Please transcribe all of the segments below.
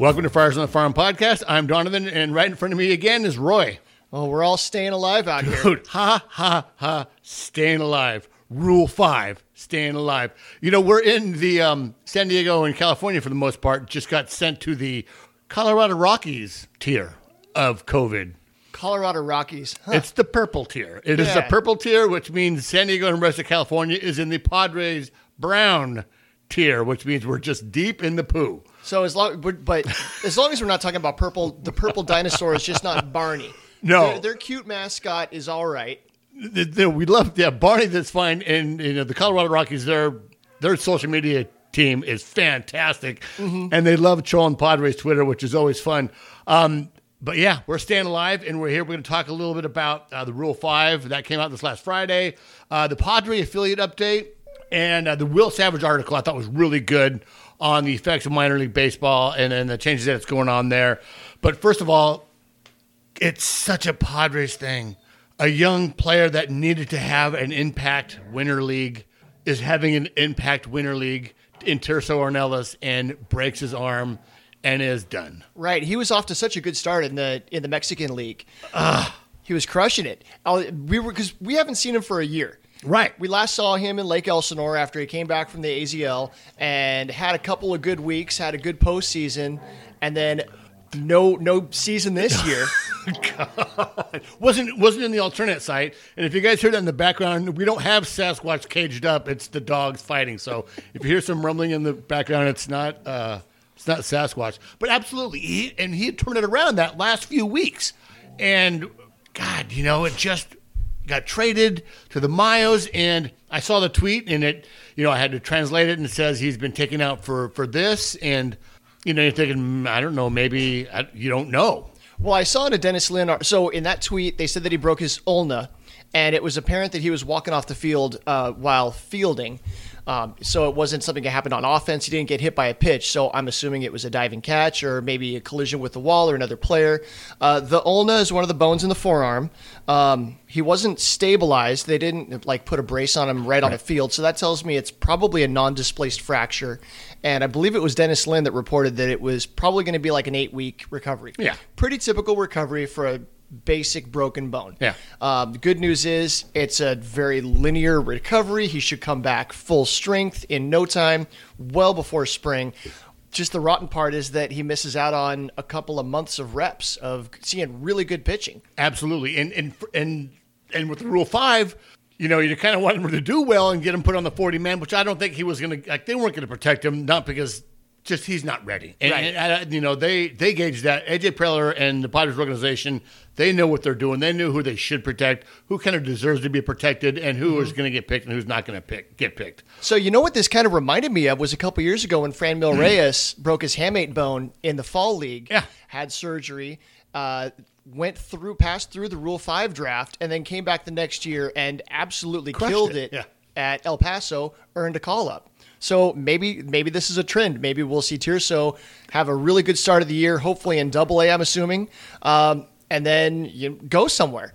Welcome to Fires on the Farm podcast. I'm Donovan, and right in front of me again is Roy. Oh, we're all staying alive out here. Dude, ha, ha, ha, staying alive. Rule five, staying alive. You know, we're in the um, San Diego and California for the most part, just got sent to the Colorado Rockies tier of COVID. Colorado Rockies. Huh. It's the purple tier. It is the purple tier, which means San Diego and the rest of California is in the Padres brown tier, which means we're just deep in the poo. So as long, but, but as long as we're not talking about purple, the purple dinosaur is just not Barney. No. their, their cute mascot is all right. the, the, we love yeah Barney. That's fine, and you know the Colorado Rockies. Their their social media team is fantastic, and they love trolling Padres Twitter, which is always fun. Um, but yeah, we're staying alive, and we're here. We're going to talk a little bit about uh, the Rule Five that came out this last Friday, uh, the Padre affiliate update, and uh, the Will Savage article. I thought was really good on the effects of minor league baseball and, and the changes that's going on there. But first of all, it's such a Padres thing. A young player that needed to have an impact winter league is having an impact winter league in Tirso Ornelas and breaks his arm and is done. Right, he was off to such a good start in the in the Mexican League. Ah. He was crushing it. We were because we haven't seen him for a year. Right. We last saw him in Lake Elsinore after he came back from the AZL and had a couple of good weeks, had a good postseason, and then no no season this year. wasn't wasn't in the alternate site. And if you guys hear that in the background, we don't have Sasquatch caged up. It's the dogs fighting. So if you hear some rumbling in the background, it's not uh, it's not Sasquatch. But absolutely, he, and he had turned it around that last few weeks. And God, you know, it just got traded to the Mayos, and I saw the tweet, and it, you know, I had to translate it, and it says he's been taken out for for this, and you know, you're thinking, "Mm, I don't know, maybe I, you don't know. Well, I saw it a Dennis Lin. So in that tweet, they said that he broke his ulna, and it was apparent that he was walking off the field uh, while fielding. Um, so it wasn't something that happened on offense. He didn't get hit by a pitch. So I'm assuming it was a diving catch or maybe a collision with the wall or another player. Uh, the ulna is one of the bones in the forearm. Um, he wasn't stabilized. They didn't like put a brace on him right on the field. So that tells me it's probably a non-displaced fracture. And I believe it was Dennis Lin that reported that it was probably going to be like an eight-week recovery Yeah. pretty typical recovery for a basic broken bone. Yeah. Um, the good news is it's a very linear recovery. He should come back full strength in no time, well before spring. Just the rotten part is that he misses out on a couple of months of reps of seeing really good pitching. Absolutely, and and and and with the Rule Five, you know, you kind of want him to do well and get him put on the forty man, which I don't think he was going to. Like, they weren't going to protect him, not because just he's not ready. And, Right. and, you know, they they gauge that. AJ Preller and the Padres organization, they know what they're doing. They knew who they should protect, who kind of deserves to be protected, and who is going to get picked and who's not going to pick get picked. So you know what this kind of reminded me of was a couple years ago when Franmil Reyes broke his hamate bone in the fall league. Yeah. had surgery, uh, went through, passed through the Rule Five draft, and then came back the next year and absolutely Crushed killed it, it, yeah. at El Paso, earned a call up. So maybe maybe this is a trend. Maybe we'll see Tirso have a really good start of the year, hopefully in Double A. I'm assuming, um, and then you go somewhere.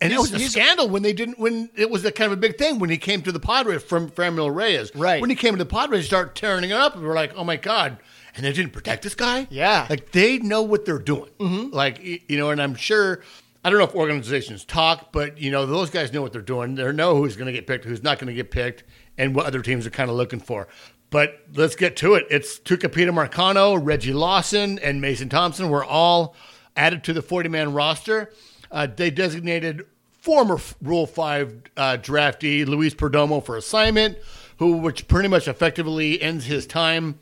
And it was a scandal when they didn't when it was a kind of a big thing when he came to the Padres from Franmil Reyes. Right. When he came to the Padres, start tearing it up, and we're like, oh my god! And they didn't protect this guy. Yeah. like they know what they're doing. Like you know, and I'm sure. I don't know if organizations talk, but you know those guys know what they're doing. They know who's going to get picked, who's not going to get picked, and what other teams are kind of looking for. But let's get to it. It's Tucupita Marcano, Reggie Lawson, and Mason Thompson were all added to the 40 man roster. Uh, they designated former Rule 5 uh, draftee Luis Perdomo for assignment, who which pretty much effectively ends his time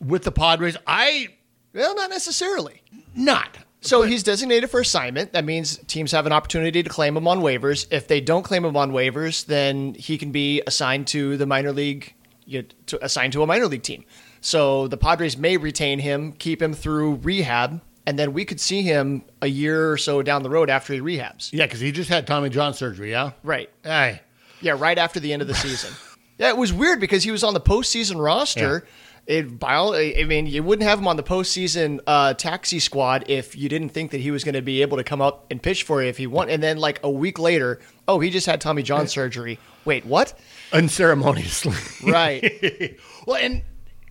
with the Padres. I Well, not necessarily. not. So he's designated for assignment. That means teams have an opportunity to claim him on waivers. If they don't claim him on waivers, then he can be assigned to the minor league, you know, to, assigned to a minor league team. So the Padres may retain him, keep him through rehab, and then we could see him a year or so down the road after he rehabs. Yeah, because he just had Tommy John surgery, yeah? Right. Aye. Yeah, right after the end of the season. yeah, it was weird because he was on the postseason roster. It, by all, I mean, you wouldn't have him on the postseason uh, taxi squad if you didn't think that he was going to be able to come up and pitch for you if he won. And then, like a week later, oh, he just had Tommy John surgery. Wait, what? Unceremoniously. Right. well, and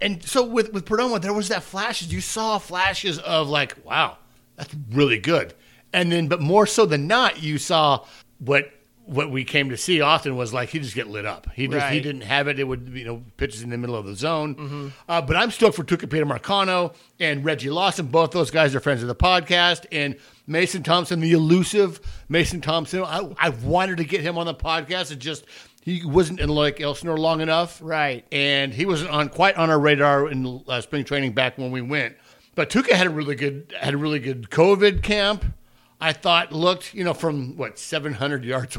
and so with with Perdomo, there was that flashes. You saw flashes of like, wow, that's really good. And then, but more so than not, you saw what what we came to see often was like he just get lit up. He just he didn't have it. It would you know pitches in the middle of the zone. Uh, but I'm stoked for Tucupita Marcano and Reggie Lawson. Both those guys are friends of the podcast. And Mason Thompson, the elusive Mason Thompson. I, I wanted to get him on the podcast. It just he wasn't in Lake Elsinore long enough, Right. And he wasn't on quite on our radar in uh, spring training back when we went. But Tuca had a really good had a really good COVID camp. I thought looked you know from what 700 yards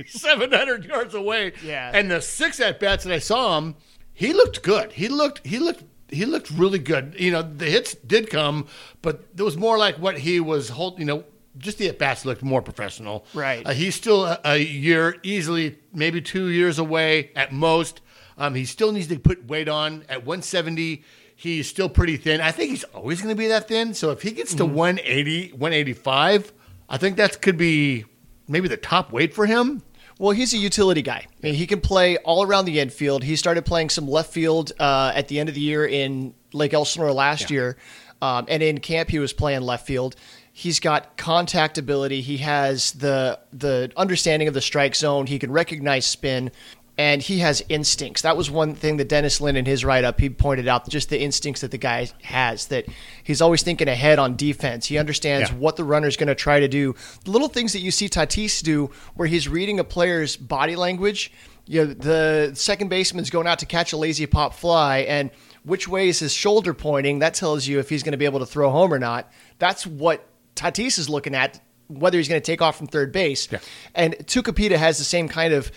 700 yards away. Yeah. And the six at bats that I saw him, he looked good. He looked he looked he looked really good. You know the hits did come, but it was more like what he was holding. You know. Just the at bats looked more professional. Right. Uh, he's still a, a year, easily maybe two years away at most. Um, he still needs to put weight on at 170. He's still pretty thin. I think he's always going to be that thin. So if he gets to 180, 185, I think that could be maybe the top weight for him. Well, he's a utility guy. I mean, he can play all around the infield. He started playing some left field uh, at the end of the year in Lake Elsinore last year, um, and in camp he was playing left field. He's got contact ability. He has the the understanding of the strike zone. He can recognize spin, and he has instincts. That was one thing that Dennis Lin in his write up he pointed out just the instincts that the guy has. That he's always thinking ahead on defense. He understands Yeah. what the runner's going to try to do. The little things that you see Tatis do, where he's reading a player's body language. You know, the second baseman's going out to catch a lazy pop fly, and which way is his shoulder pointing? That tells you if he's going to be able to throw home or not. That's what Tatis is looking at. Whether he's going to take off from third base, Yeah. and Tucupita has the same kind of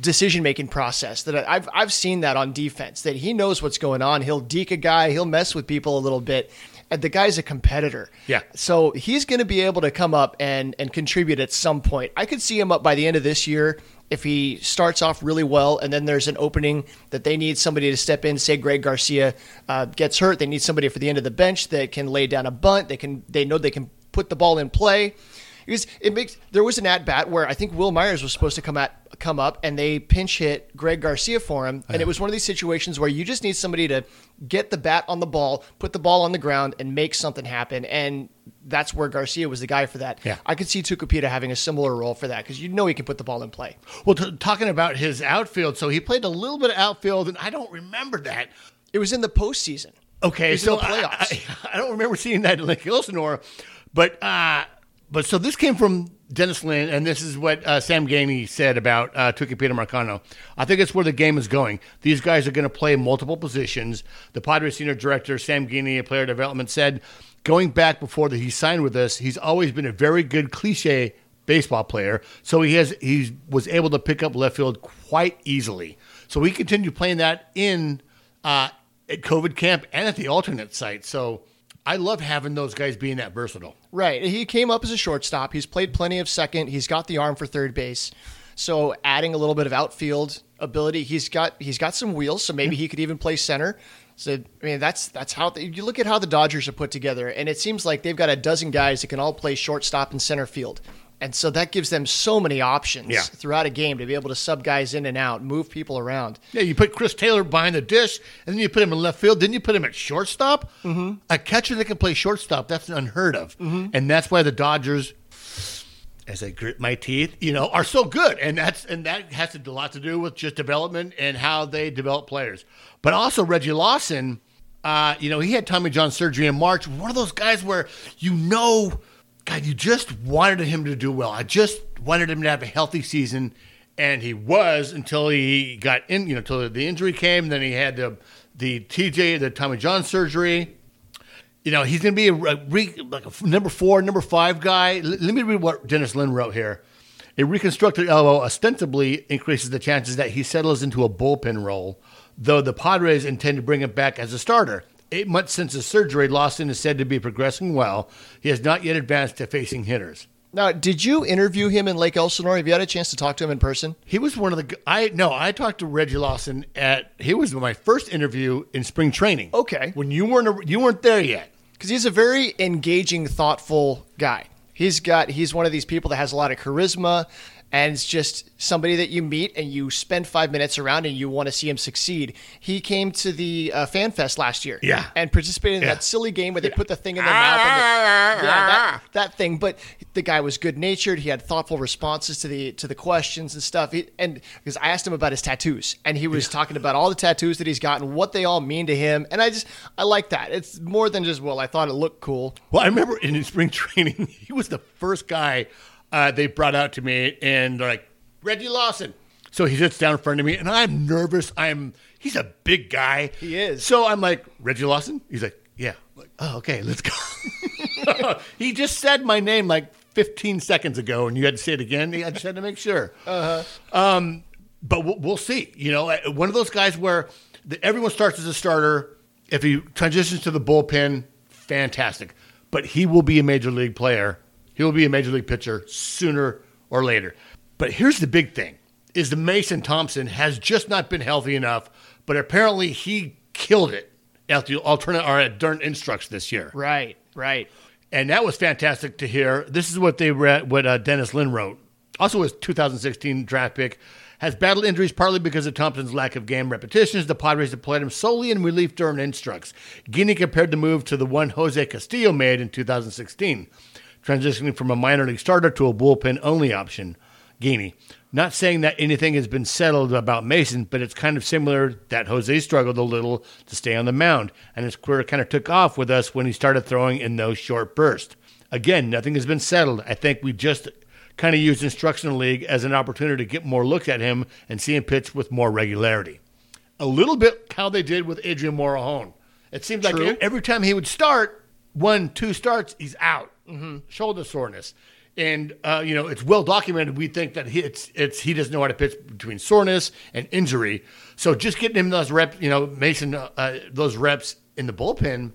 decision making process that I've I've seen that on defense. That he knows what's going on. He'll deke a guy. He'll mess with people a little bit. And the guy's a competitor. Yeah. So he's going to be able to come up and and contribute at some point. I could see him up by the end of this year if he starts off really well, and then there's an opening that they need somebody to step in. Say Greg Garcia uh, gets hurt, they need somebody for the end of the bench that can lay down a bunt. They can they know they can put the ball in play. Because it makes there was an at bat where I think Wil Myers was supposed to come at come up and they pinch hit Greg Garcia for him, and it was one of these situations where you just need somebody to get the bat on the ball, put the ball on the ground, and make something happen. And that's where Garcia was the guy for that. Yeah. I could see Tucupita having a similar role for that because you know he can put the ball in play. Well, t- talking about his outfield, so he played a little bit of outfield, and I don't remember that. It was in the postseason. Okay, so the playoffs. I, I, I don't remember seeing that in Lake Elsinore, but uh, but so this came from Dennis Lin, and this is what uh, Sam Geaney said about uh, Tucupita Marcano. I think it's where the game is going. These guys are going to play multiple positions. The Padres senior director Sam Geaney, a player development, said going back before that he signed with us, he's always been a very good cliche baseball player. So he has he was able to pick up left field quite easily. So he continued playing that in uh, at COVID camp and at the alternate site. So I love having those guys being that versatile. Right. He came up as a shortstop. He's played plenty of second. He's got the arm for third base. So adding a little bit of outfield ability, he's got he's got some wheels. So maybe he could even play center. So I mean, that's that's how you look at how the Dodgers are put together, and it seems like they've got a dozen guys that can all play shortstop and center field. And so that gives them so many options Yeah. throughout a game to be able to sub guys in and out, move people around. Yeah, you put Chris Taylor behind the dish, and then you put him in left field. Didn't you put him at shortstop. Mm-hmm. A catcher that can play shortstop, that's unheard of. And that's why the Dodgers, as I grit my teeth, you know, are so good. And that's and that has a lot to do with just development and how they develop players. But also Reggie Lawson, uh, you know, he had Tommy John surgery in March. One of those guys where you know, God, you just wanted him to do well. I just wanted him to have a healthy season, and he was until he got in. You know, until the injury came. Then he had the the TJ, the Tommy John surgery. You know, he's going to be a, a like a number four, number five guy. L- let me read what Dennis Lin wrote here. A reconstructed elbow ostensibly increases the chances that he settles into a bullpen role, though the Padres intend to bring him back as a starter. Eight months since his surgery, Lawson is said to be progressing well. He has not yet advanced to facing hitters. Now, did you interview him in Lake Elsinore? Have you had a chance to talk to him in person? He was one of the. I no, I talked to Reggie Lawson at. He was my first interview in spring training. Okay. when you weren't a- you weren't there yet. because he's a very engaging, thoughtful guy. He's got he's one of these people that has a lot of charisma, and it's just somebody that you meet and you spend five minutes around and you want to see him succeed. He came to the uh, Fan Fest last year, Yeah. and participated in Yeah. that silly game where they put the thing in their mouth, and the, yeah, that, that thing. But the guy was good natured. He had thoughtful responses to the to the questions and stuff. He, and because I asked him about his tattoos, and he was talking about all the tattoos that he's gotten, what they all mean to him. And I just I like that. It's more than just well, I thought it looked cool. Well, I remember in his spring training, he was the first guy uh, they brought out to me, and they're like, Reggie Lawson. So he sits down in front of me, and I'm nervous. I'm he's a big guy. He is. So I'm like, Reggie Lawson? He's like, yeah. I'm like, oh, okay, let's go. he just said my name like 15 seconds ago, and you had to say it again. I just had to make sure. Uh-huh. Um, but we'll, we'll see. You know, uh, one of those guys where the, everyone starts as a starter. If he transitions to the bullpen, fantastic. But he will be a major league player. He will be a major league pitcher sooner or later. But here's the big thing: is the Mason Thompson has just not been healthy enough. But apparently, he killed it at the alternate or at Durn Instructs this year Right, right. and that was fantastic to hear. This is what they read, what uh, Dennis Lin wrote. Also, his 2016 draft pick has battled injuries partly because of Thompson's lack of game repetitions. The Padres deployed him solely in relief during instructs. Geaney compared the move to the one Jose Castillo made in 2016, transitioning from a minor league starter to a bullpen only option. Geaney. Not saying that anything has been settled about Mason, but it's kind of similar that Jose struggled a little to stay on the mound, and his career kind of took off with us when he started throwing in those short bursts. Again, nothing has been settled. I think we just kind of used Instructional League as an opportunity to get more looks at him and see him pitch with more regularity. A little bit how they did with Adrian Morejon. It seemed like every time he would start, one, two starts, he's out. Shoulder soreness. And uh, you know it's well documented. We think that he, it's it's he doesn't know how to pitch between soreness and injury. So just getting him those reps, you know, Mason uh, uh, those reps in the bullpen,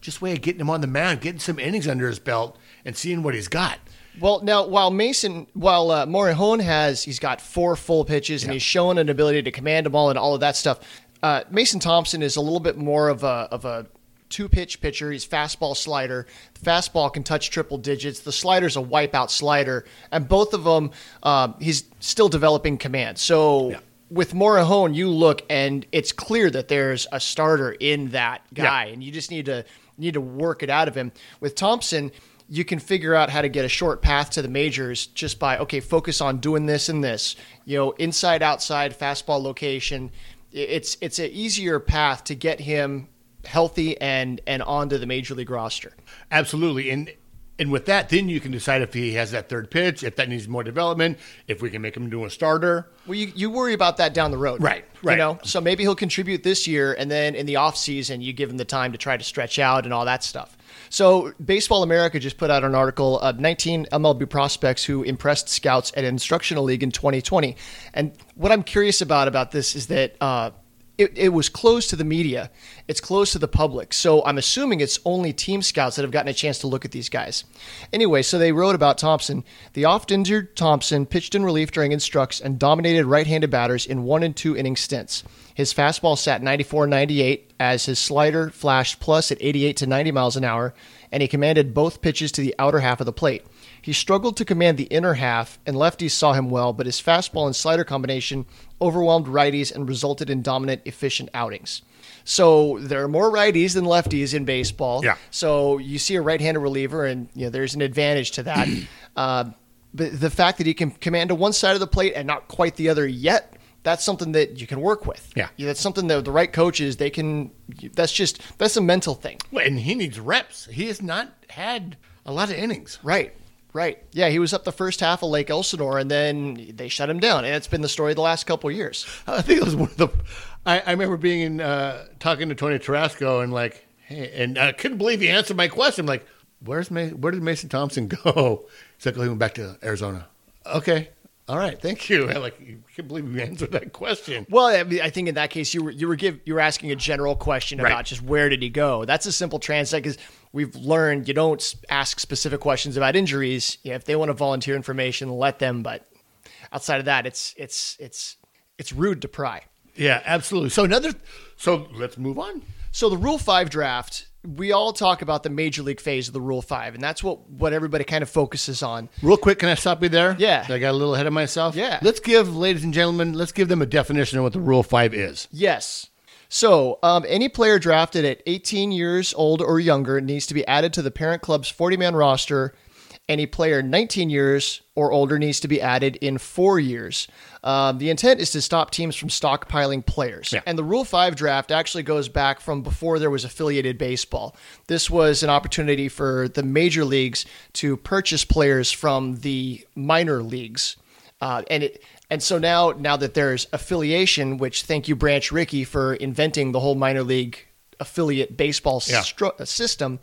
just way of getting him on the mound, getting some innings under his belt, and seeing what he's got. Well, now while Mason, while uh, Morejon has, he's got four full pitches and he's shown an ability to command them all and all of that stuff. Uh, Mason Thompson is a little bit more of a of a two pitch pitcher. He's fastball slider. The fastball can touch triple digits. The slider's a wipeout slider, and both of them, um, he's still developing command. So. Yeah. With Morejon, you look and it's clear that there's a starter in that guy, and you just need to need to work it out of him. With Thompson, you can figure out how to get a short path to the majors just by okay, focus on doing this and this. You know, inside, outside, fastball location. It's it's an easier path to get him healthy and and onto the major league roster. Absolutely. And and with that, then you can decide if he has that third pitch, if that needs more development, if we can make him do a starter. Well, you, you worry about that down the road, Right, You right. know, so maybe he'll contribute this year, and then in the off season, you give him the time to try to stretch out and all that stuff. So, Baseball America just put out an article of 19 MLB prospects who impressed scouts at Instructional League in 2020. And what I'm curious about about this is that uh, it, it was closed to the media. It's closed to the public. So I'm assuming it's only team scouts that have gotten a chance to look at these guys. Anyway, so they wrote about Thompson. The oft injured Thompson pitched in relief during instructs and dominated right handed batters in one and two inning stints. His fastball sat 94 98 as his slider flashed plus at 88 to 90 miles an hour, and he commanded both pitches to the outer half of the plate. He struggled to command the inner half, and lefties saw him well, but his fastball and slider combination overwhelmed righties and resulted in dominant, efficient outings. So there are more righties than lefties in baseball. Yeah. So you see a right-handed reliever, and you know there's an advantage to that. uh, but the fact that he can command to one side of the plate and not quite the other yet, that's something that you can work with. Yeah. that's something that the right coaches they can. That's just that's a mental thing. Well, And he needs reps. He has not had a lot of innings. Right. Right. Yeah, he was up the first half of Lake Elsinore, and then they shut him down, and it's been the story the last couple of years. I think it was one of the. I, I remember being in, uh, talking to Tony Tarasco and like, hey, and I couldn't believe he answered my question. I'm like, where's Ma- where did Mason Thompson go? He's like, oh, he went back to Arizona. Okay, all right, thank you. I like, you can't believe you answered that question. Well, I, mean, I think in that case you were you were give you were asking a general question Right. about just where did he go. That's a simple translate because we've learned you don't ask specific questions about injuries. Yeah, if they want to volunteer information, let them. But outside of that, it's it's it's it's rude to pry. Yeah, absolutely. So another. So let's move on. So the Rule Five draft we all talk about the major league phase of the Rule Five, and that's what what everybody kind of focuses on. Real quick, can I stop you there? Yeah. I got a little ahead of myself. Yeah. Let's give, ladies and gentlemen, let's give them a definition of what the Rule 5 is. Yes. So, um, any player drafted at 18 years old or younger needs to be added to the parent club's 40 man roster. Any player 19 years or older needs to be added in four years. Um, the intent is to stop teams from stockpiling players. Yeah. And the Rule 5 draft actually goes back from before there was affiliated baseball. This was an opportunity for the major leagues to purchase players from the minor leagues. Uh, and it and so now now that there's affiliation, which thank you Branch Rickey for inventing the whole minor league affiliate baseball Yeah. stru- uh, system.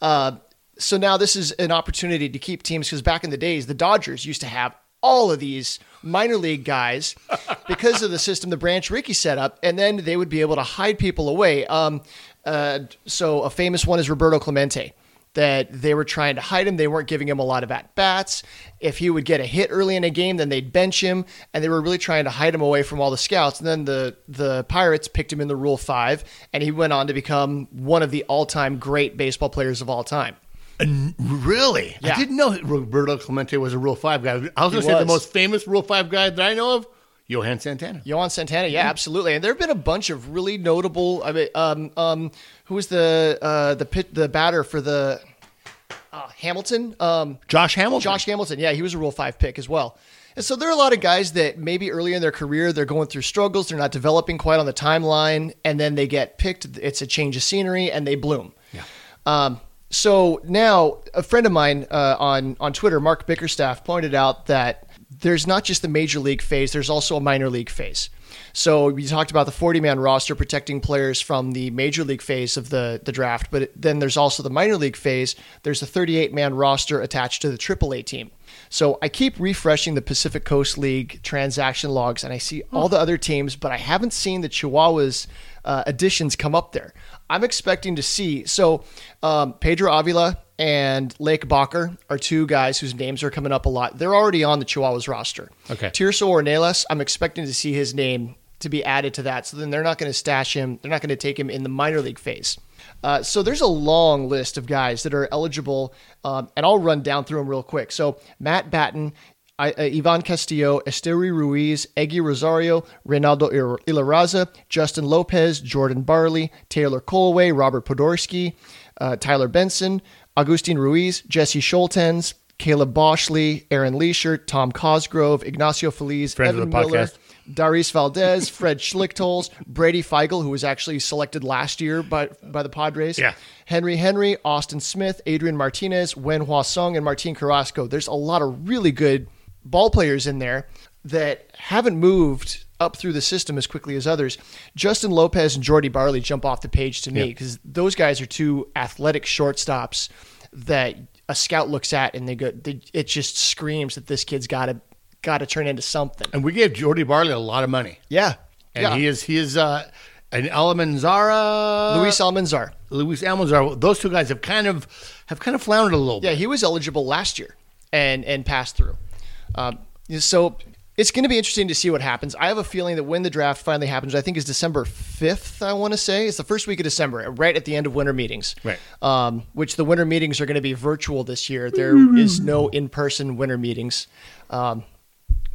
Uh, so now this is an opportunity to keep teams because back in the days the Dodgers used to have all of these minor league guys because of the system the Branch Rickey set up, and then they would be able to hide people away. Um, uh, so a famous one is Roberto Clemente that they were trying to hide him. They weren't giving him a lot of at bats. If he would get a hit early in a game, then they'd bench him, and they were really trying to hide him away from all the scouts. And then the the Pirates picked him in the Rule Five, and he went on to become one of the all time great baseball players of all time. Really? Yeah. I didn't know Roberto Clemente was a Rule 5 guy. I was going to say the most famous Rule 5 guy that I know of, Johan Santana. Johan Santana, yeah, absolutely. And there have been a bunch of really notable. I mean, um, um, who was the uh, the pit, the batter for the uh, Hamilton? Um, Josh Hamilton. Josh Hamilton, yeah, he was a Rule Five pick as well. And so there are a lot of guys that maybe early in their career they're going through struggles, they're not developing quite on the timeline, and then they get picked. It's a change of scenery, and they bloom. Yeah. Um, so now, a friend of mine uh, on on Twitter, Mark Bickerstaff, pointed out that there's not just the major league phase; there's also a minor league phase. So we talked about the 40 man roster protecting players from the major league phase of the, the draft, but then there's also the minor league phase. There's a 38 man roster attached to the AAA team. So I keep refreshing the Pacific Coast League transaction logs, and I see all the other teams, but I haven't seen the Chihuahuas uh, additions come up there. I'm expecting to see so um, Pedro Avila and Lake Bachar are two guys whose names are coming up a lot. They're already on the Chihuahuas roster. Okay. Tirso Ornelas, I'm expecting to see his name to be added to that. So then they're not going to stash him. They're not going to take him in the minor league phase. Uh, so there's a long list of guys that are eligible, um, and I'll run down through them real quick. So Matt Batten, I, uh, Ivan Castillo, Esteury Ruiz, Eguy Rosario, Reinaldo Ilarraza, Justin Lopez, Jordan Barley, Taylor Kohlwey, Robert Podorsky, uh, Tyler Benson, Agustin Ruiz, Jesse Scholtens, Caleb Boushley, Aaron Leasher, Tom Cosgrove, Ignacio Feliz, Friends Evan Miller. Darius Valdez, Fred Schlichtholz, Brady Feigl, who was actually selected last year by by the Padres. Yeah. Henry Henry, Austin Smith, Adrian Martinez, Wen Hua Sung, and Martin Carrasco. There's a lot of really good ball players in there that haven't moved up through the system as quickly as others. Justin Lopez and Jordy Barley jump off the page to me Yeah. because those guys are two athletic shortstops that a scout looks at and they go, they, it just screams that this kid's got to got to turn into something. And we gave Jordy Barley a lot of money. Yeah. And yeah. he is he is uh an Almanzara Luis Almanzar. Luis Almanzar. Those two guys have kind of have kind of floundered a little Yeah, bit. he was eligible last year and and passed through. Um, so it's going to be interesting to see what happens. I have a feeling that when the draft finally happens, I think is December fifth. I want to say it's the first week of December, right at the end of winter meetings. Right. Um, which the winter meetings are going to be virtual this year. There is no in-person winter meetings. Um,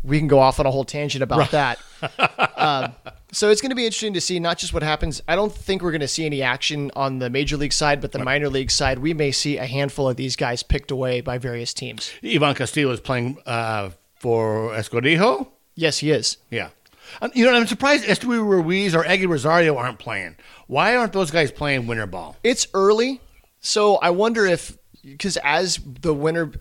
we can go off on a whole tangent about that. um, so it's going to be interesting to see not just what happens. I don't think we're going to see any action on the major league side, but the minor league side, we may see a handful of these guys picked away by various teams. Ivan Castillo is playing uh, for Escogido. Yes, he is. Yeah. Um, you know, I'm surprised Esteury Ruiz or Eguy Rosario aren't playing. Why aren't those guys playing winter ball? It's early, so I wonder if because as the winter,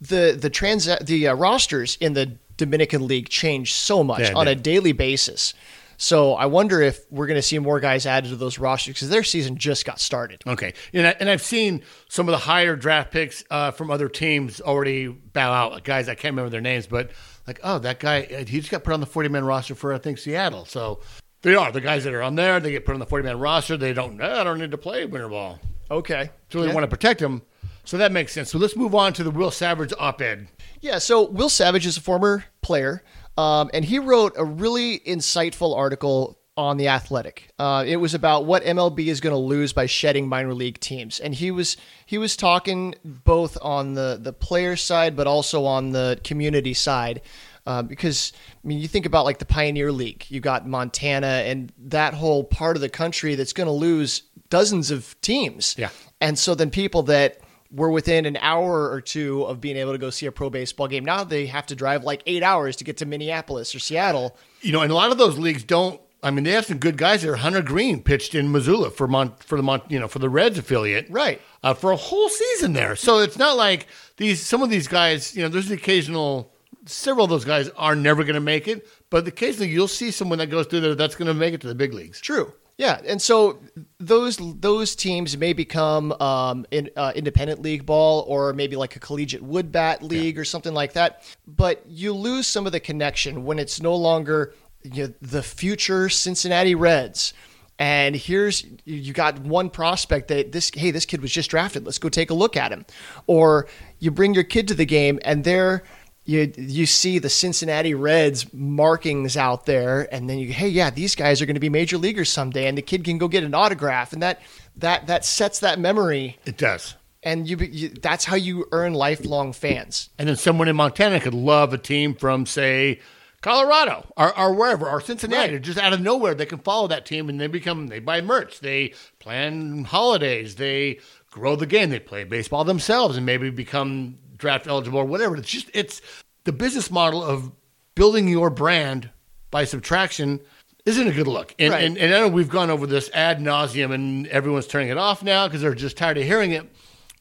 the the trans the uh, rosters in the Dominican League change so much Yeah, on a daily basis. So I wonder if we're going to see more guys added to those rosters because their season just got started. Okay, and, I, and I've seen some of the higher draft picks uh, from other teams already bow out. Like guys, I can't remember their names, but like, oh, that guy, uh, he just got put on the forty man roster for I think Seattle. So they are the guys that are on there. They get put on the forty man roster. They don't. "Eh, I don't need to play winter ball. Okay. So they Yeah. want to protect him. So that makes sense. So let's move on to the Will Savage op-ed. Yeah, so Will Savage is a former player, um, and he wrote a really insightful article on the Athletic. Uh, it was about what MLB is going to lose by shedding minor league teams, and he was he was talking both on the the player side, but also on the community side. Uh, because I mean, you think about like the Pioneer League, you got Montana and that whole part of the country that's going to lose dozens of teams. Yeah. And so then people that were within an hour or two of being able to go see a pro baseball game, now they have to drive like eight hours to get to Minneapolis or Seattle. You know, and a lot of those leagues don't. I mean, they have some good guys there. Hunter Greene pitched in Missoula for Mon, for the Mon, you know for the Reds affiliate, Right. Uh, for a whole season there. So it's not like these. Some of these guys, you know, there's the occasional. Several of those guys are never going to make it, but occasionally you'll see someone that goes through there that's going to make it to the big leagues. True. Yeah, and so those those teams may become um, in, uh, independent league ball or maybe like a collegiate wood bat league or something like that. But you lose some of the connection when it's no longer you know, the future Cincinnati Reds. And here's you got one prospect that this hey this kid was just drafted. Let's go take a look at him. Or you bring your kid to the game and they're you you see the Cincinnati Reds markings out there, and then you hey yeah these guys are going to be major leaguers someday, and the kid can go get an autograph, and that that that sets that memory, It does. and you, you that's how you earn lifelong fans. And then someone in Montana could love a team from, say, Colorado or, or wherever, or Cincinnati. Right. Just out of nowhere, they can follow that team and they become, they buy merch, they plan holidays, they grow the game, they play baseball themselves and maybe become draft eligible or whatever. It's just, it's the business model of building your brand by subtraction isn't a good look. And, Right. and, and I know we've gone over this ad nauseum and everyone's turning it off now because they're just tired of hearing it.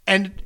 And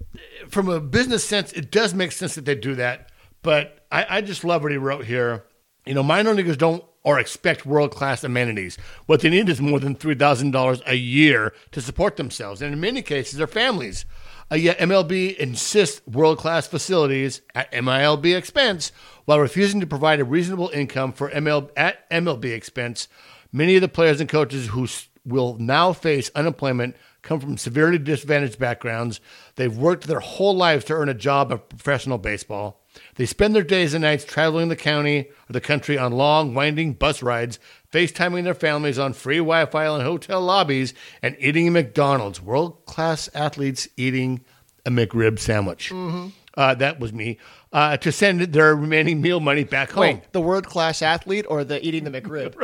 from a business sense, it does make sense that they do that. But I, I just love what he wrote here. You know, minor leaguers don't or expect world class amenities. What they need is more than $3,000 a year to support themselves, and in many cases, their families. Uh, yet MLB insists world class facilities at MILB expense while refusing to provide a reasonable income for ML, at MLB expense. Many of the players and coaches who will now face unemployment come from severely disadvantaged backgrounds. They've worked their whole lives to earn a job of professional baseball. They spend their days and nights traveling the county or the country on long, winding bus rides, FaceTiming their families on free Wi Fi in hotel lobbies, and eating at McDonald's. World class athletes eating a McRib sandwich. Uh, that was me. Uh, to send their remaining meal money back home. Wait, the world class athlete or the eating the McRib?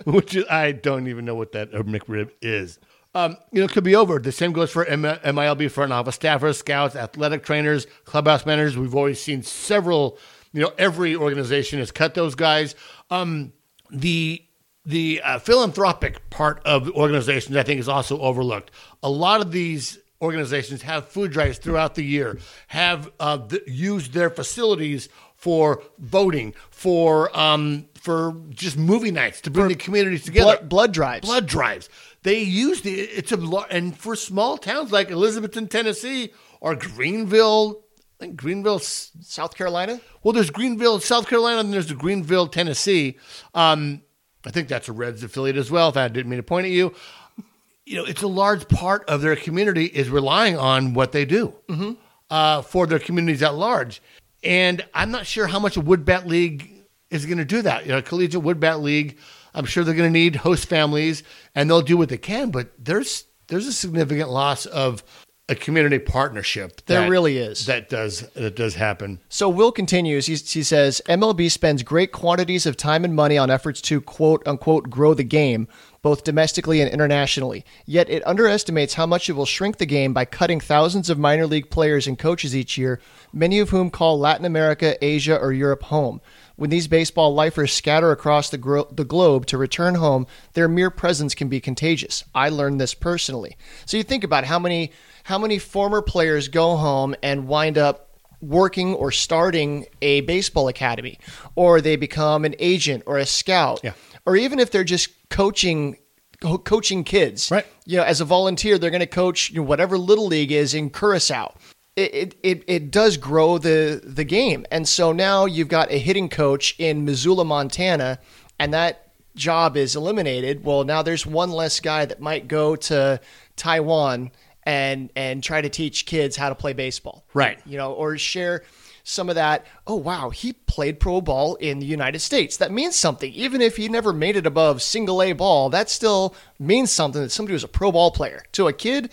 which is, I don't even know what that McRib is. Um, you know, it could be over. The same goes for M- MILB front office staffers, scouts, athletic trainers, clubhouse managers. We've always seen several. You know, every organization has cut those guys. Um, the the uh, philanthropic part of the organizations, I think, is also overlooked. A lot of these organizations have food drives throughout the year, have uh, th- used their facilities for voting, for um, for just movie nights to bring the communities together Blood, blood drives. blood drives. They use the it's a and for small towns like Elizabethton, Tennessee, or Greenville, I think Greenville. South Carolina. Well, there's Greenville, South Carolina, and there's the Greenville, Tennessee. Um, I think that's a Reds affiliate as well. If I didn't mean to point at you, you know, it's a large part of their community is relying on what they do uh, for their communities at large. And I'm not sure how much a wood bat league is going to do that. You know, collegiate wood bat league. I'm sure they're going to need host families, and they'll do what they can. But there's there's a significant loss of a community partnership. There really is. That does that does happen. So Will continues. He, he says MLB spends great quantities of time and money on efforts to quote unquote grow the game, both domestically and internationally. Yet it underestimates how much it will shrink the game by cutting thousands of minor league players and coaches each year, many of whom call Latin America, Asia, or Europe home. When these baseball lifers scatter across the, gro- the globe to return home, their mere presence can be contagious. I learned this personally. So you think about how many how many former players go home and wind up working or starting a baseball academy, or they become an agent or a scout, Yeah. or even if they're just coaching co- coaching kids, Right. You know, as a volunteer, they're going to coach you know, whatever little league is in Curacao. It, it, it, does grow the the game, and so now you've got a hitting coach in Missoula, Montana, and that job is eliminated. Well, now there's one less guy that might go to Taiwan and and try to teach kids how to play baseball. Right. You know, or share some of that. Oh wow, he played pro ball in the United States. That means something. Even if he never made it above single A ball, that still means something that somebody was a pro ball player. To a kid,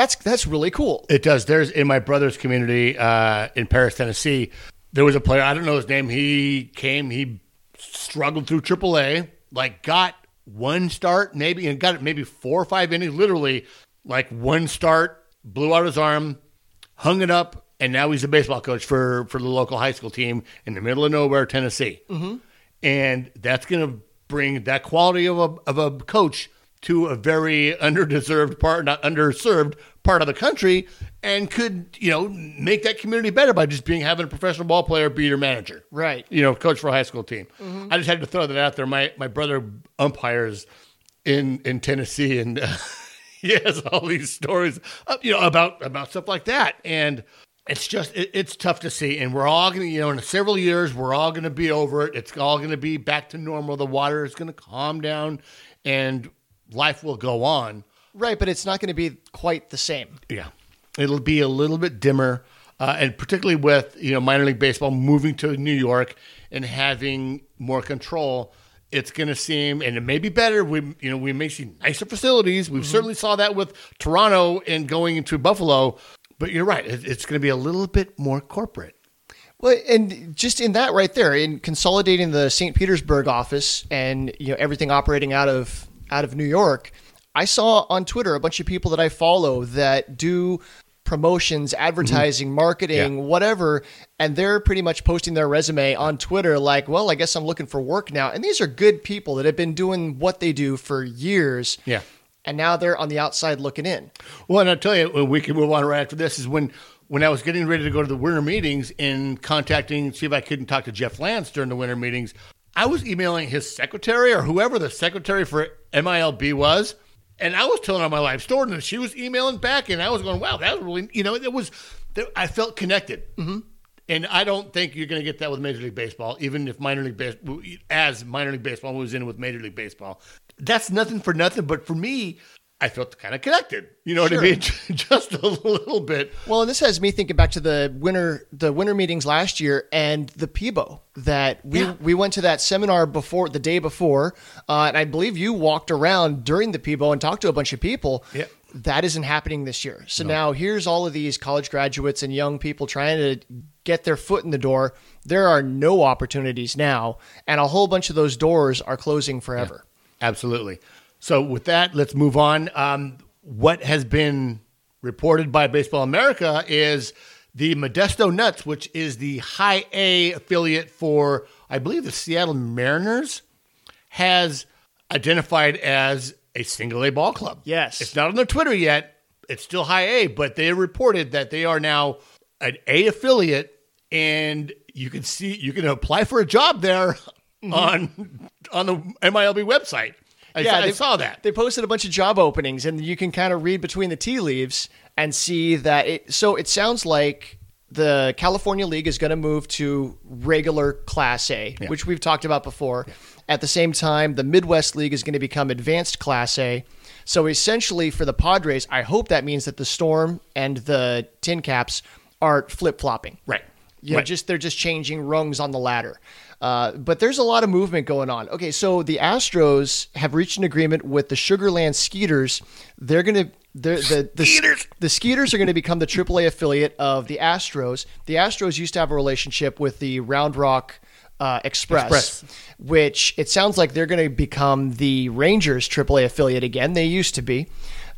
that's that's really cool. It does. There's in my brother's community uh, in Paris, Tennessee. There was a player. I don't know his name. He came. He struggled through AAA. Like got one start, maybe, and got maybe four or five innings. Literally, like one start, blew out his arm, hung it up, and now he's a baseball coach for for the local high school team in the middle of nowhere, Tennessee. Mm-hmm. And that's going to bring that quality of a of a coach to a very underdeserved part, not underserved part of the country, and could you know make that community better by just being having a professional ball player be your manager, Right. You know, coach for a high school team. I just had to throw that out there. My my brother umpires in in Tennessee, and uh, he has all these stories, uh, you know, about about stuff like that, and. It's just it, it's tough to see, and we're all gonna you know in several years we're all gonna be over it. It's all gonna be back to normal. The water is gonna calm down, and life will go on. Right, but it's not going to be quite the same. Yeah, it'll be a little bit dimmer, uh, and particularly with you know minor league baseball moving to New York and having more control, it's going to seem and it may be better. We you know we may see nicer facilities. We certainly saw that with Toronto and going into Buffalo. But you're right; it, it's going to be a little bit more corporate. Well, and just in that right there, in consolidating the St. Petersburg office and you know everything operating out of out of New York, I saw on Twitter a bunch of people that I follow that do promotions, mm-hmm. advertising, marketing, Yeah. whatever, and they're pretty much posting their resume on Twitter like, "Well, I guess I'm looking for work now." And these are good people that have been doing what they do for years. Yeah. And now they're on the outside looking in. Well, and I'll tell you, uh, we can move on right after this. Is when when I was getting ready to go to the winter meetings and contacting, see if I couldn't talk to Jeff Lantz during the winter meetings. I was emailing his secretary or whoever the secretary for MILB was, and I was telling her my life story, and she was emailing back, and I was going, "Wow, that was really," you know, it was. I felt connected. Mm-hmm. And I don't think you're going to get that with Major League Baseball, even if minor league baseball, as minor league baseball was in with Major League Baseball. That's nothing for nothing, but for me, I felt kind of connected. You know what I mean? Just a little bit. Well, and this has me thinking back to the winter the winter meetings last year and the PBEO that we Yeah. we went to that seminar before the day before, uh, and I believe you walked around during the PBEO and talked to a bunch of people. Yeah. That isn't happening this year. So now here's all of these college graduates and young people trying to get their foot in the door. There are no opportunities now, and a whole bunch of those doors are closing forever. Absolutely. So with that, let's move on. Um, what has been reported by Baseball America is the Modesto Nuts, which is the high A affiliate for, I believe, the Seattle Mariners, has identified as a single A ball club. Yes. It's not on their Twitter yet. It's still high A, but they reported that they are now an A affiliate and you can see you can apply for a job there on on the MILB website. I, saw, I they- saw that. They posted a bunch of job openings, and you can kind of read between the tea leaves and see that it. So it sounds like the California League is going to move to regular Class A, which we've talked about before. At the same time, the Midwest League is going to become Advanced Class A. So essentially, for the Padres, I hope that means that the Storm and the Tin Caps are flip flopping. Right. You know, Right. just they're just changing rungs on the ladder. Uh, but there's a lot of movement going on. Okay, so the Astros have reached an agreement with the Sugarland Skeeters. They're going to the the Skeeters! the Skeeters are going to become the AAA affiliate of the Astros. The Astros used to have a relationship with the Round Rock uh, Express, Express. which it sounds like they're going to become the Rangers AAA affiliate again. They used to be.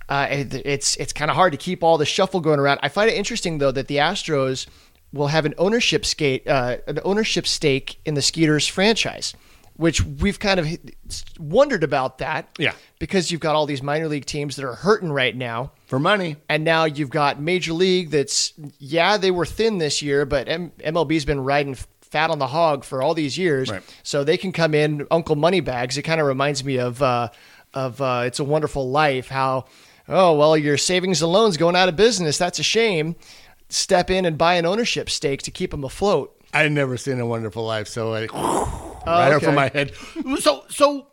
Uh, it- it's it's kind of hard to keep all the shuffle going around. I find it interesting though that the Astros will have an ownership skate uh, an ownership stake in the Skeeters franchise, which we've kind of wondered about that. Yeah. because you've got all these minor league teams that are hurting right now. For money. And now you've got Major League that's, yeah, they were thin this year, but M- MLB's been riding fat on the hog for all these years. Right. So they can come in, Uncle Moneybags. It kind of reminds me of, uh, of uh, It's a Wonderful Life, how, oh, well, your savings and loans going out of business. That's a shame. Step in and buy an ownership stake to keep them afloat. I've never seen a wonderful life, so I right okay. over my head. So so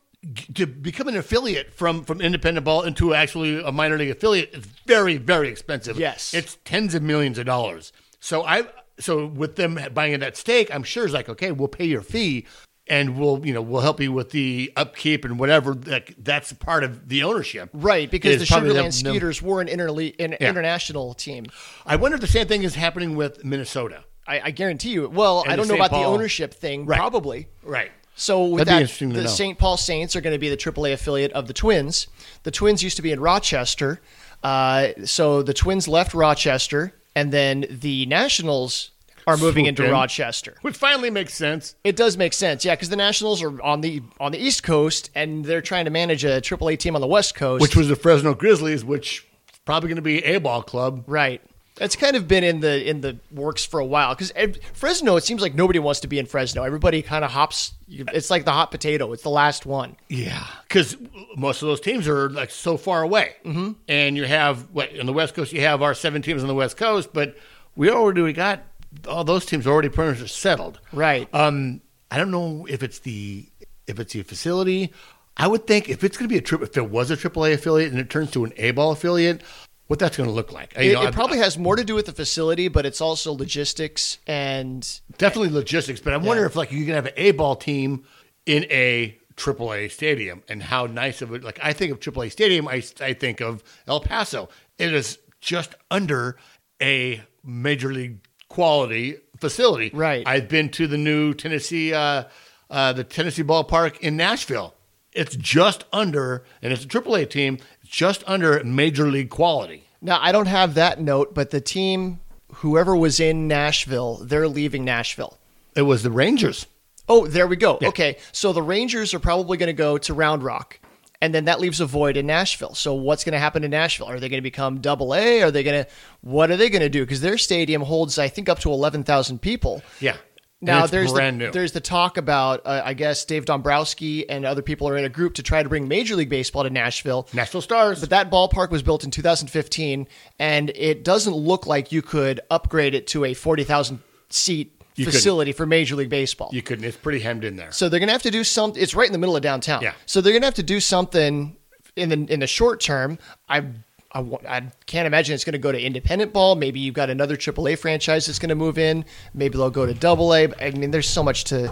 to become an affiliate from from independent ball into actually a minor league affiliate is very very expensive. Yes. it's tens of millions of dollars. So I so with them buying in that stake, I'm sure it's like okay, we'll pay your fee. And we'll, you know, we'll help you with the upkeep and whatever. That that's part of the ownership, Right, because the Sugarland them- Skeeters were an, interle- an international team. I wonder if the same thing is happening with Minnesota. I, I guarantee you. Well, And I don't know St. about the ownership thing. Right. Probably. Right. So with That'd that, the. St. Paul Saints are going to be the AAA affiliate of the Twins. The Twins used to be in Rochester, uh, so the Twins left Rochester, and then the Nationals are moving into in. Rochester. Which finally makes sense. It does make sense, yeah, because the Nationals are on the on the East Coast, and they're trying to manage a AAA team on the West Coast. Which was the Fresno Grizzlies, which is probably going to be a ball club. right. It's kind of been in the in the works for a while because Fresno. It seems like nobody wants to be in Fresno. Everybody kind of hops. It's like the hot potato. It's the last one. Yeah, because most of those teams are like so far away, mm-hmm. and you have what on the West Coast. You have our seven teams on the West Coast, but we already got all those teams already pretty much settled. Right. Um, I don't know if it's the if it's the facility. I would think if it's going to be a trip, if it was a AAA affiliate and it turns to an A ball affiliate, what that's going to look like. It, know, it I- probably has more to do with the facility, but it's also logistics and definitely logistics, but I wonder if like you can have an A ball team in a AAA stadium and how nice of it. Like I think of AAA stadium, I, I think of El Paso. It is just under a major league quality facility. Right. I've been to the new Tennessee, uh, uh, the Tennessee ballpark in Nashville. It's just under, and it's a AAA team. It's just under major league quality. now I don't have that note, but the team, whoever was in Nashville, they're leaving Nashville. It was the Rangers. Oh, there we go. Okay, so the Rangers are probably going to go to Round Rock, and then that leaves a void in Nashville. So what's going to happen in Nashville? Are they going to become Double A? Are they going to? What are they going to do? Because their stadium holds, I think, up to eleven thousand people. Yeah. Now there's brand the, new. there's the talk about uh, I guess Dave Dombrowski and other people are in a group to try to bring Major League Baseball to Nashville. Nashville Stars. But that ballpark was built in 2015, and it doesn't look like you could upgrade it to a 40,000 seat You couldn't. facility for Major League Baseball. you couldn't. It's pretty hemmed in there. So they're gonna have to do something. It's right in the middle of downtown. Yeah. So they're gonna have to do something in the in the short term. I. I, I can't imagine it's going to go to independent ball. Maybe you've got another AAA franchise that's going to move in. Maybe they'll go to Double A. I mean, there's so much to,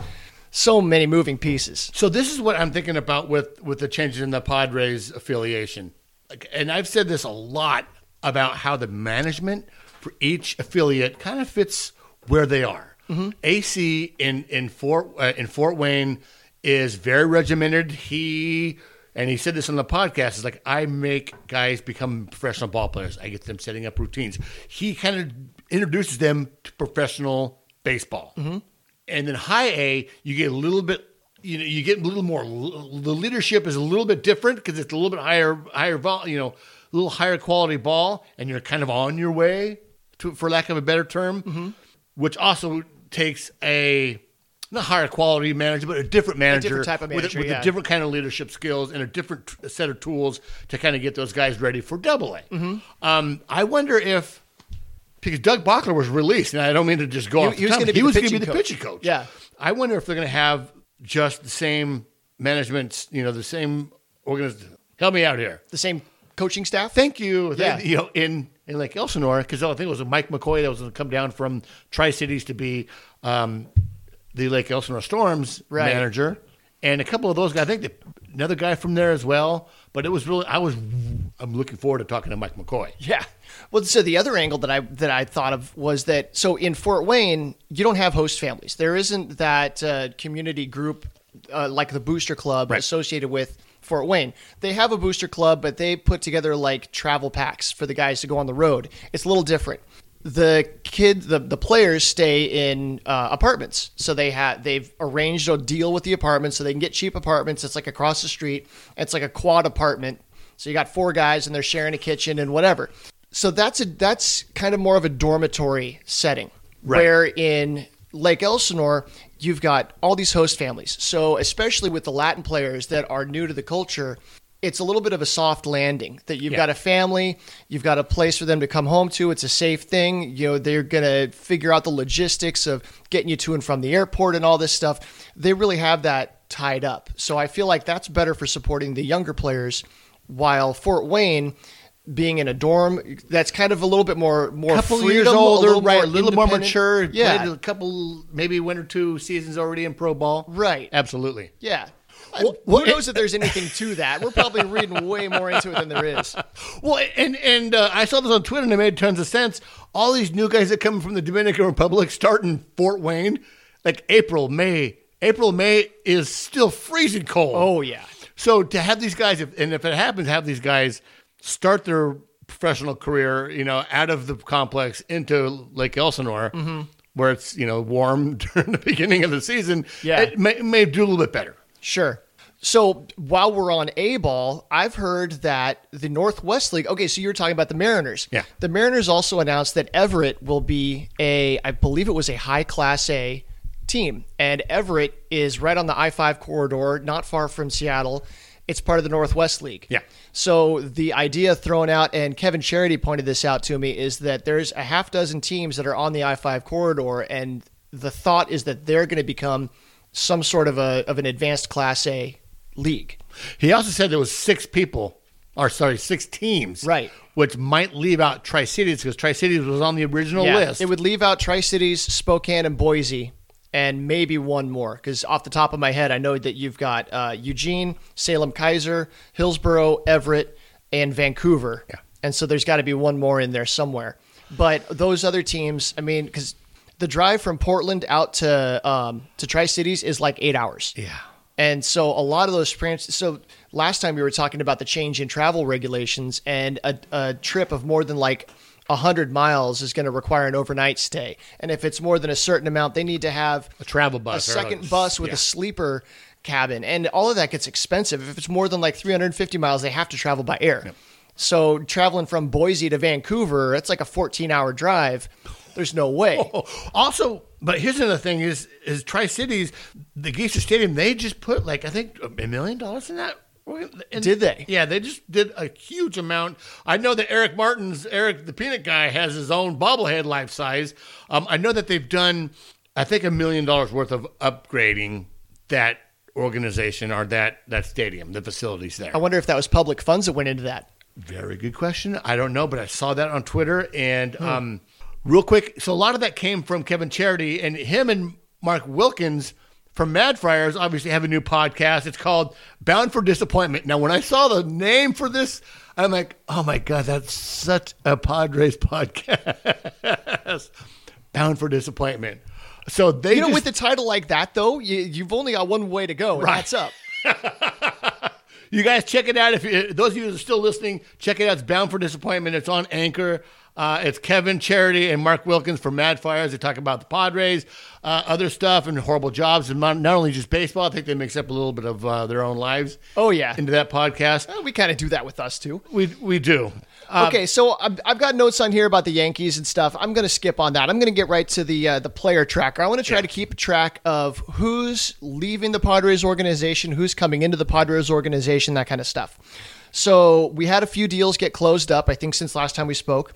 so many moving pieces. So this is what I'm thinking about with with the changes in the Padres affiliation, Like, and I've said this a lot about how the management for each affiliate kind of fits where they are. Mm-hmm. AC in in Fort uh, in Fort Wayne is very regimented. He and he said this on the podcast. Is like I make guys become professional ball players. I get them setting up routines. He kind of introduces them to professional baseball. Mm-hmm. And then high A, you get a little bit, you know, you get a little more. The leadership is a little bit different because it's a little bit higher, higher, vol, you know, a little higher quality ball, and you're kind of on your way to, for lack of a better term, mm-hmm. which also takes a not higher quality manager, but a different manager, type of with a- manager, with, yeah. a different kind of leadership skills and a different t- set of tools to kind of get those guys ready for Double A. Mm-hmm. Um, I wonder if because Doug Bochtler was released, and I don't mean to just go He- off. he was gonna be he the was going to pitching be the pitching coach. Yeah. I wonder if they're going to have just the same management, you know, the same organization. Help me out here. The same coaching staff. Thank you. Yeah. You know, in in Lake Elsinore, because I think it was Mike McCoy that was going to come down from Tri Cities to be um, the Lake Elsinore Storms Right. manager, and a couple of those guys. I think the, another guy from there as well. But it was really, I was, I'm looking forward to talking to Mike McCoy. Yeah. Well, so the other angle that I that I thought of was that so in Fort Wayne you don't have host families. There isn't that uh, community group uh, like the Booster Club Right. associated with Fort Wayne. They have a Booster Club, but they put together like travel packs for the guys to go on the road. It's a little different. The kid, the, the players stay in uh, apartments, so they have they've arranged a deal with the apartments so they can get cheap apartments. It's like across the street. It's like a quad apartment so you got four guys and they're sharing a kitchen and whatever. So that's a that's kind of more of a dormitory setting. Right. Where in Lake Elsinore, you've got all these host families. So especially with the Latin players that are new to the culture, it's a little bit of a soft landing. That you've Yeah. got a family, you've got a place for them to come home to. It's a safe thing. You know, they're gonna figure out the logistics of getting you to and from the airport and all this stuff. They really have that tied up. So I feel like that's better for supporting the younger players, while Fort Wayne. Being in a dorm, that's kind of a little bit more more couple freedom, years older, a little right? more a little more mature. Yeah, played a couple, maybe one or two seasons already in pro ball. Right. Absolutely. yeah. Well, Who well, knows if there's anything to that? We're probably reading way more into it than there is. Well, and and uh, I saw this on Twitter and it made tons of sense. All these new guys that come from the Dominican Republic start in Fort Wayne, like April, May. April, May is still freezing cold. Oh yeah. So to have these guys, if, and if it happens, have these guys start their professional career, you know, out of the complex into Lake Elsinore, Mm-hmm. where it's you know warm during the beginning of the season. Yeah. it may, may do a little bit better. Sure. So while we're on A ball, I've heard that the Northwest League. Okay, so you were talking about the Mariners. Yeah. The Mariners also announced that Everett will be a, I believe it was a high class A team, and Everett is right on the I five corridor, not far from Seattle. It's part of the Northwest League. Yeah. So the idea thrown out, and Kevin Charity pointed this out to me, is that there's a half dozen teams that are on the I five corridor, and the thought is that they're going to become some sort of a of an advanced Class A league. He also said there was six people, or sorry, six teams, Right. which might leave out Tri Cities because Tri Cities was on the original list. It would leave out Tri Cities, Spokane, and Boise, and maybe one more. Because off the top of my head, I know that you've got uh, Eugene, Salem-Keizer, Hillsboro, Everett, and Vancouver. Yeah. And so there's got to be one more in there somewhere. But those other teams, I mean, because the drive from Portland out to um, to Tri Cities is like eight hours. yeah. And so a lot of those branches. So last time we were talking about the change in travel regulations, and a, a trip of more than like hundred miles is going to require an overnight stay. And if it's more than a certain amount, they need to have A travel bus. a second bus with yeah. a sleeper cabin, and all of that gets expensive. If it's more than like 350 miles, they have to travel by air. So traveling from Boise to Vancouver, it's like a 14 hour drive. There's no way. Oh, also, but here's another thing: is is Tri Cities, the Gesa Stadium? They just put like I think a million dollars in that. And- Did they? Yeah, they just did a huge amount. I know that Eric Martin's Eric the Peanut Guy has his own bobblehead life size. Um, I know that they've done, I think, a million dollars worth of upgrading that organization or that that stadium, the facilities there. I wonder if that was public funds that went into that. Very good question. I don't know, but I saw that on Twitter. And Hmm. um, real quick, so a lot of that came from Kevin Charity and him and Mark Wilkins from Mad Friars obviously have a new podcast. It's called Bound for Disappointment. Now, when I saw the name for this, I'm like, oh my God, that's such a Padres podcast. Bound for Disappointment. So they You know, just- with a title like that, though, you, you've only got one way to go, and Right. that's up. You guys check it out. If you, those of you that are still listening, check it out. It's Bound for Disappointment. It's on Anchor. Uh, it's Kevin Charity and Mark Wilkins from Mad Friars. They talk about the Padres, uh, other stuff, and horrible jobs, and not, only just baseball. I think they mix up a little bit of uh, their own lives Oh, yeah. into that podcast. Uh, We kind of do that with us, too. We we do. Uh, okay, so I've, I've got notes on here about the Yankees and stuff. I'm going to skip on that. I'm going to get right to the uh, the player tracker. I want to try to keep track of who's leaving the Padres organization, who's coming into the Padres organization, that kind of stuff. So we had a few deals get closed up. I think since last time we spoke,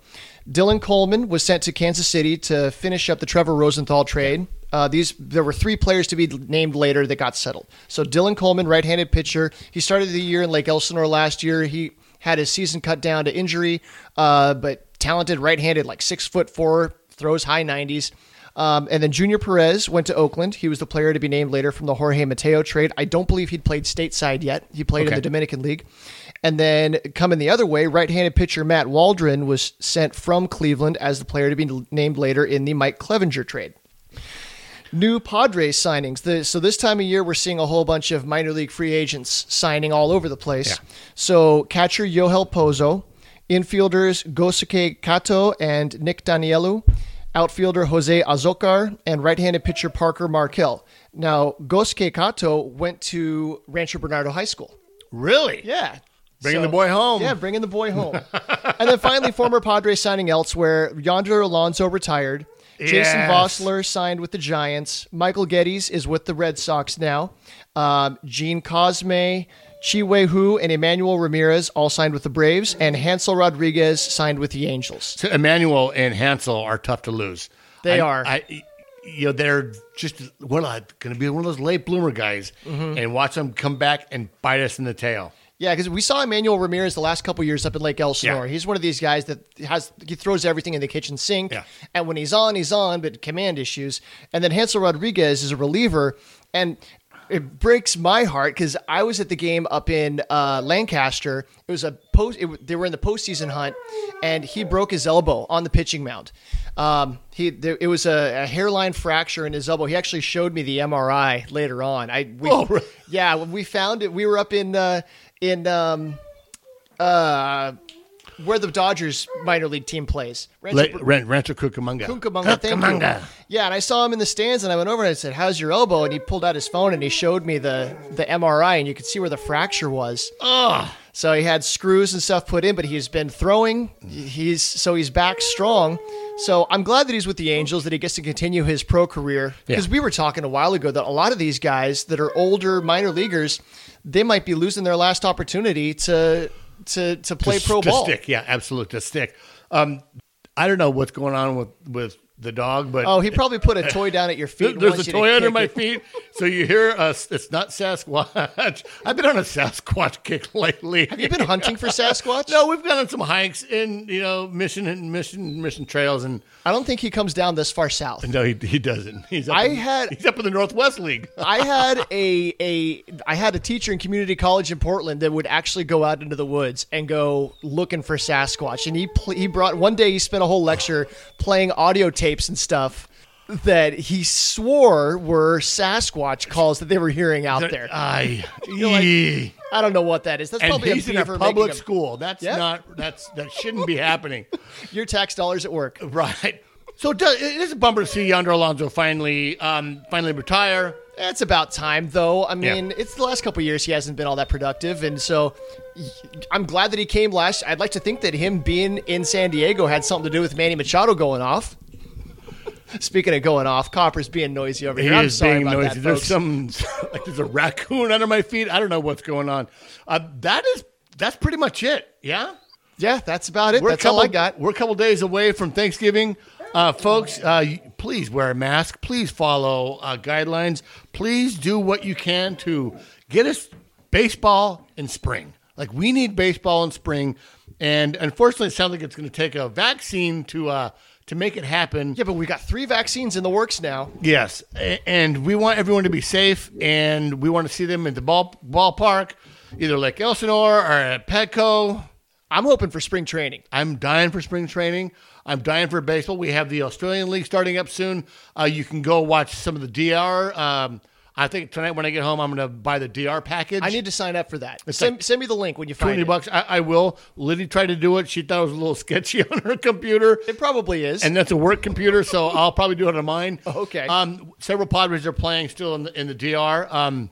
Dylan Coleman was sent to Kansas City to finish up the Trevor Rosenthal trade. Uh, these there were three players to be named later that got settled. So Dylan Coleman, right-handed pitcher, he started the year in Lake Elsinore last year. He had his season cut down to injury, uh, but talented right-handed, like six foot four, throws high 90s. Um, and then Junior Perez went to Oakland. He was the player to be named later from the Jorge Mateo trade. I don't believe he'd played stateside yet. He played in the Dominican League. And then coming the other way, right-handed pitcher Matt Waldron was sent from Cleveland as the player to be named later in the Mike Clevinger trade new Padres signings. The, so this time of year, we're seeing a whole bunch of minor league free agents signing all over the place. Yeah. So catcher Yohel Pozo, infielders Gosuke Kato and Nick Danielu, outfielder Jose Azocar, and right-handed pitcher Parker Markel. Now, Gosuke Kato went to Rancho Bernardo High School. really? Yeah. Bringing the boy home. Yeah, bringing the boy home. and then finally, former Padres signing elsewhere. Yonder Alonso retired. Jason Yes. Vosler signed with the Giants. Michael Gettys is with the Red Sox now. Um, Jean Cosme, Chih-Wei Hu, and Emmanuel Ramirez all signed with the Braves. And Hansel Rodriguez signed with the Angels. So Emmanuel and Hansel are tough to lose. They I- are. I, you know they're just one going to be one of those late bloomer guys, Mm-hmm. and watch them come back and bite us in the tail. Yeah, because we saw Emmanuel Ramirez the last couple years up in Lake Elsinore. Yeah. He's one of these guys that has he throws everything in the kitchen sink, Yeah. and when he's on, he's on, but command issues. And then Hansel Rodriguez is a reliever, and it breaks my heart because I was at the game up in uh, Lancaster. It was a post. It, they were in the postseason hunt, and he broke his elbow on the pitching mound. Um, he there, it was a, a hairline fracture in his elbow. He actually showed me the MRI later on. I we, Oh, really? yeah, when we found it, we were up in uh, in um, uh, where the Dodgers minor league team plays. Rancho La- Ran- Rancho Cucamonga. Cucamonga, thank you. Yeah, and I saw him in the stands, and I went over and I said, "How's your elbow?" And he pulled out his phone and he showed me the the MRI, and you could see where the fracture was. Oh, So he had screws and stuff put in, but he's been throwing. He's so he's back strong. So I'm glad that he's with the Angels, that he gets to continue his pro career. Because Yeah. we were talking a while ago that a lot of these guys that are older minor leaguers, they might be losing their last opportunity to to to play to, pro to ball. stick. Yeah, absolute to stick. Um, I don't know what's going on with with the dog, but Oh, he probably put a toy down at your feet. There's a you to toy under my it. feet, so you hear us. It's not Sasquatch. I've been on a Sasquatch kick lately. Have you been hunting for Sasquatch? No, we've gone on some hikes in you know mission and mission mission trails, and I don't think he comes down this far south. no, he, he doesn't. He's up I in, had- he's up in the Northwest League. I had a a I had a teacher in community college in Portland that would actually go out into the woods and go looking for Sasquatch. And he pl- he brought one day he spent a whole lecture playing audio tapes and stuff that he swore were Sasquatch calls that they were hearing out there. I, like- I don't know what that is. That's and probably he's a in a public school. That's Yeah. not. That's that shouldn't be happening. your tax dollars at work. Right. So it does- it is a bummer to see Yonder Alonso finally um, finally retire. It's about time, though. I Yeah. mean, it's the last couple of years he hasn't been all that productive, and so I'm glad that he came last. I'd like to think that him being in San Diego had something to do with Manny Machado going off. Speaking of going off, Copper's being noisy over He here. I'm sorry about noisy. that, there's folks. some like there's a raccoon under my feet. I don't know what's going on. Uh, that is that's pretty much it. Yeah. yeah, that's about it. We're That's couple, all I got. We're a couple days away from Thanksgiving. Uh, folks, uh, please wear a mask. Please follow uh, guidelines. Please do what you can to get us baseball in spring. Like, we need baseball in spring. And unfortunately, it sounds like it's going to take a vaccine to, uh, to make it happen. Yeah, but we got three vaccines in the works now. Yes, and we want everyone to be safe, and we want to see them at the ball ballpark, either Lake Elsinore or at Petco. I'm hoping for spring training. I'm dying for spring training. I'm dying for baseball. We have the Australian League starting up soon. Uh, you can go watch some of the DR. Um, I think tonight when I get home, I'm going to buy the DR package. I need to sign up for that. Send, send me the link when you find twenty it. bucks. I, I will. Liddy tried to do it. She thought it was a little sketchy on her computer. It probably is. and that's a work computer, so I'll probably do it on mine. Okay. Um, several Padres are playing still in the, in the DR. Um,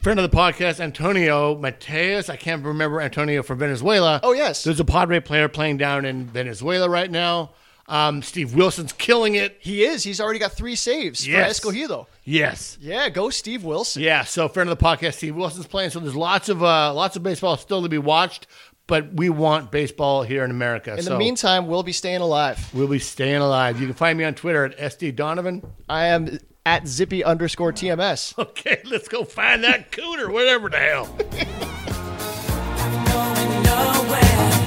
friend of the podcast, Antonio Mateus. I can't remember Antonio from Venezuela. Oh, yes. There's a Padre player playing down in Venezuela right now. Um, Steve Wilson's killing it. He is. He's already got three saves yes. for Escogido. Yes. Yeah, go Steve Wilson. Yeah. So friend of the podcast, Steve Wilson's playing. So there's lots of uh, lots of baseball still to be watched, but we want baseball here in America. In so the meantime, we'll be staying alive. We'll be staying alive. You can find me on Twitter at SD Donovan. I am at zippy underscore TMS. Okay, let's go find that cooter, whatever the hell.